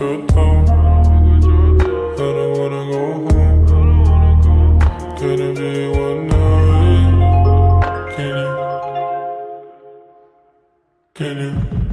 your tone. I don't wanna go home. Can it be one night? Can you? Can you?